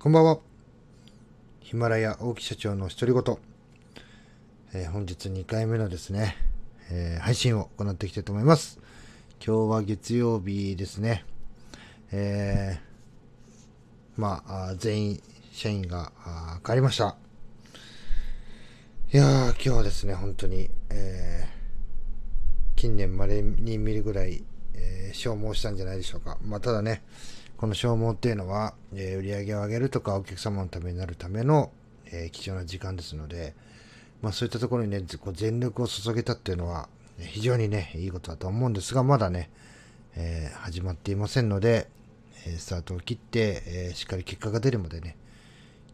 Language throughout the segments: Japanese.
こんばんは。ヒマラヤ大木社長の独り言。えー、本日2回目のですね、えー、配信を行っていきたいと思います。今日は月曜日ですね。えー、まあ、全員、社員が帰りました。いやー、今日はですね、本当に、えー、近年稀に見るぐらい、えー、消耗したんじゃないでしょうか。まあ、ただね、この消耗っていうのは、えー、売り上げを上げるとかお客様のためになるための、えー、貴重な時間ですので、まあそういったところにね、こう全力を注げたっていうのは、非常にね、いいことだと思うんですが、まだね、えー、始まっていませんので、えスタートを切って、えしっかり結果が出るまでね、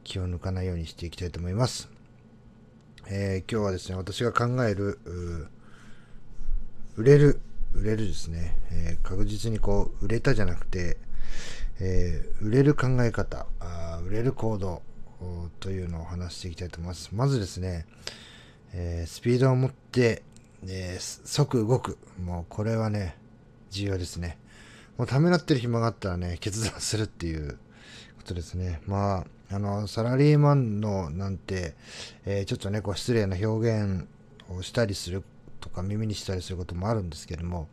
気を抜かないようにしていきたいと思います。え今日はですね、私が考える、売れる、売れるですね、え確実にこう、売れたじゃなくて、えー、売れる考え方あ、売れる行動というのを話していきたいと思います。まずですね、えー、スピードを持って、えー、即動く。もうこれはね、重要ですね。もうためらってる暇があったらね、決断するっていうことですね。まあ、あの、サラリーマンのなんて、えー、ちょっとね、こう失礼な表現をしたりするとか耳にしたりすることもあるんですけども、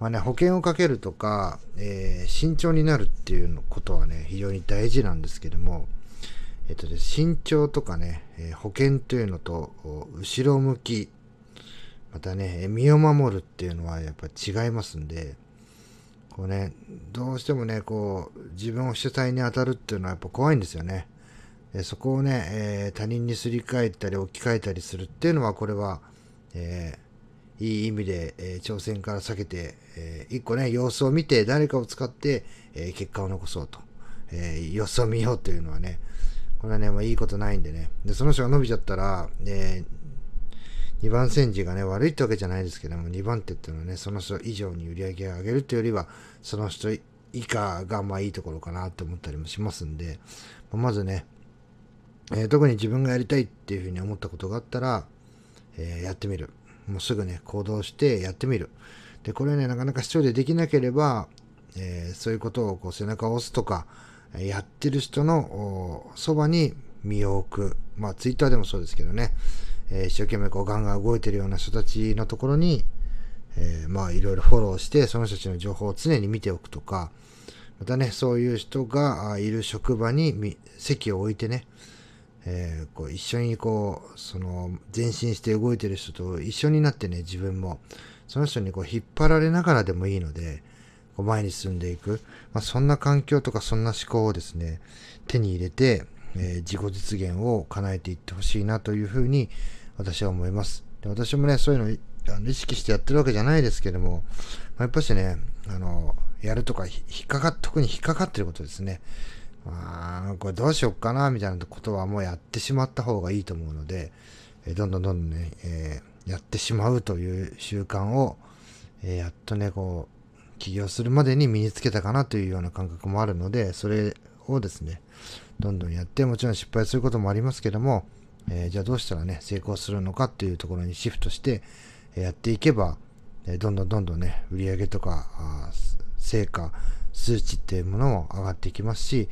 まあね、保険をかけるとか、えー、慎重になるっていうことはね、非常に大事なんですけども、えっとね、慎重とかね、えー、保険というのと、後ろ向き、またね、身を守るっていうのはやっぱ違いますんで、こうね、どうしてもね、こう、自分を主体に当たるっていうのはやっぱ怖いんですよね。えそこをね、え、他人にすり替えたり置き換えたりするっていうのは、これは、えいい意味で、えー、挑戦から避けて、えー、一個ね、様子を見て誰かを使って、えー、結果を残そうと。えー、様子を見ようというのはね、これはね、まあ、いいことないんでね。で、その人が伸びちゃったら、えー、2番煎じがね、悪いってわけじゃないですけども、2番手っていうのはね、その人以上に売り上げを上げるというよりは、その人以下がまあいいところかなって思ったりもしますんで、まずね、えー、特に自分がやりたいっていうふうに思ったことがあったら、えー、やってみる。もうすぐね、行動してやってみる。で、これね、なかなか一人でできなければ、えー、そういうことをこう背中を押すとか、やってる人のそばに身を置く。まあ、ツイッターでもそうですけどね、えー、一生懸命こうガンガン動いてるような人たちのところに、えー、まあ、いろいろフォローして、その人たちの情報を常に見ておくとか、またね、そういう人がいる職場に席を置いてね、えー、こう一緒にこう、その前進して動いてる人と一緒になってね、自分も、その人にこう引っ張られながらでもいいので、こう前に進んでいく。まあ、そんな環境とかそんな思考をですね、手に入れて、えー、自己実現を叶えていってほしいなというふうに私は思います。で私もね、そういうのあの意識してやってるわけじゃないですけども、まあ、やっぱしね、あの、やるとか、引っかかっ、特に引っかかってることですね。ああ、これどうしよっかな、みたいなことはもうやってしまった方がいいと思うので、え、どんどんどんどんね、えー、やってしまうという習慣を、えー、やっとね、こう、起業するまでに身につけたかなというような感覚もあるので、それをですね、どんどんやって、もちろん失敗することもありますけども、えじゃあどうしたらね、成功するのかっていうところにシフトして、えやっていけば、えどんどんどんどんね、売り上げとか、成果、数値っていうものも上がっていきますし、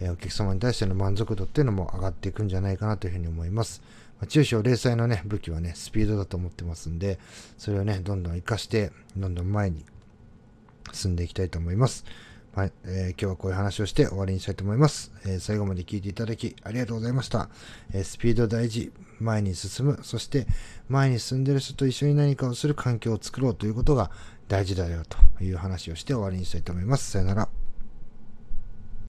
えお客様に対しての満足度っていうのも上がっていくんじゃないかなというふうに思います。ま、中小零細のね、武器はね、スピードだと思ってますんで、それをね、どんどん活かして、どんどん前に進んでいきたいと思います。はい、えー、今日はこういう話をして終わりにしたいと思います。えー、最後まで聞いていただきありがとうございました。えー、スピード大事、前に進む、そして前に進んでる人と一緒に何かをする環境を作ろうということが大事だよという話をして終わりにしたいと思います。さよなら。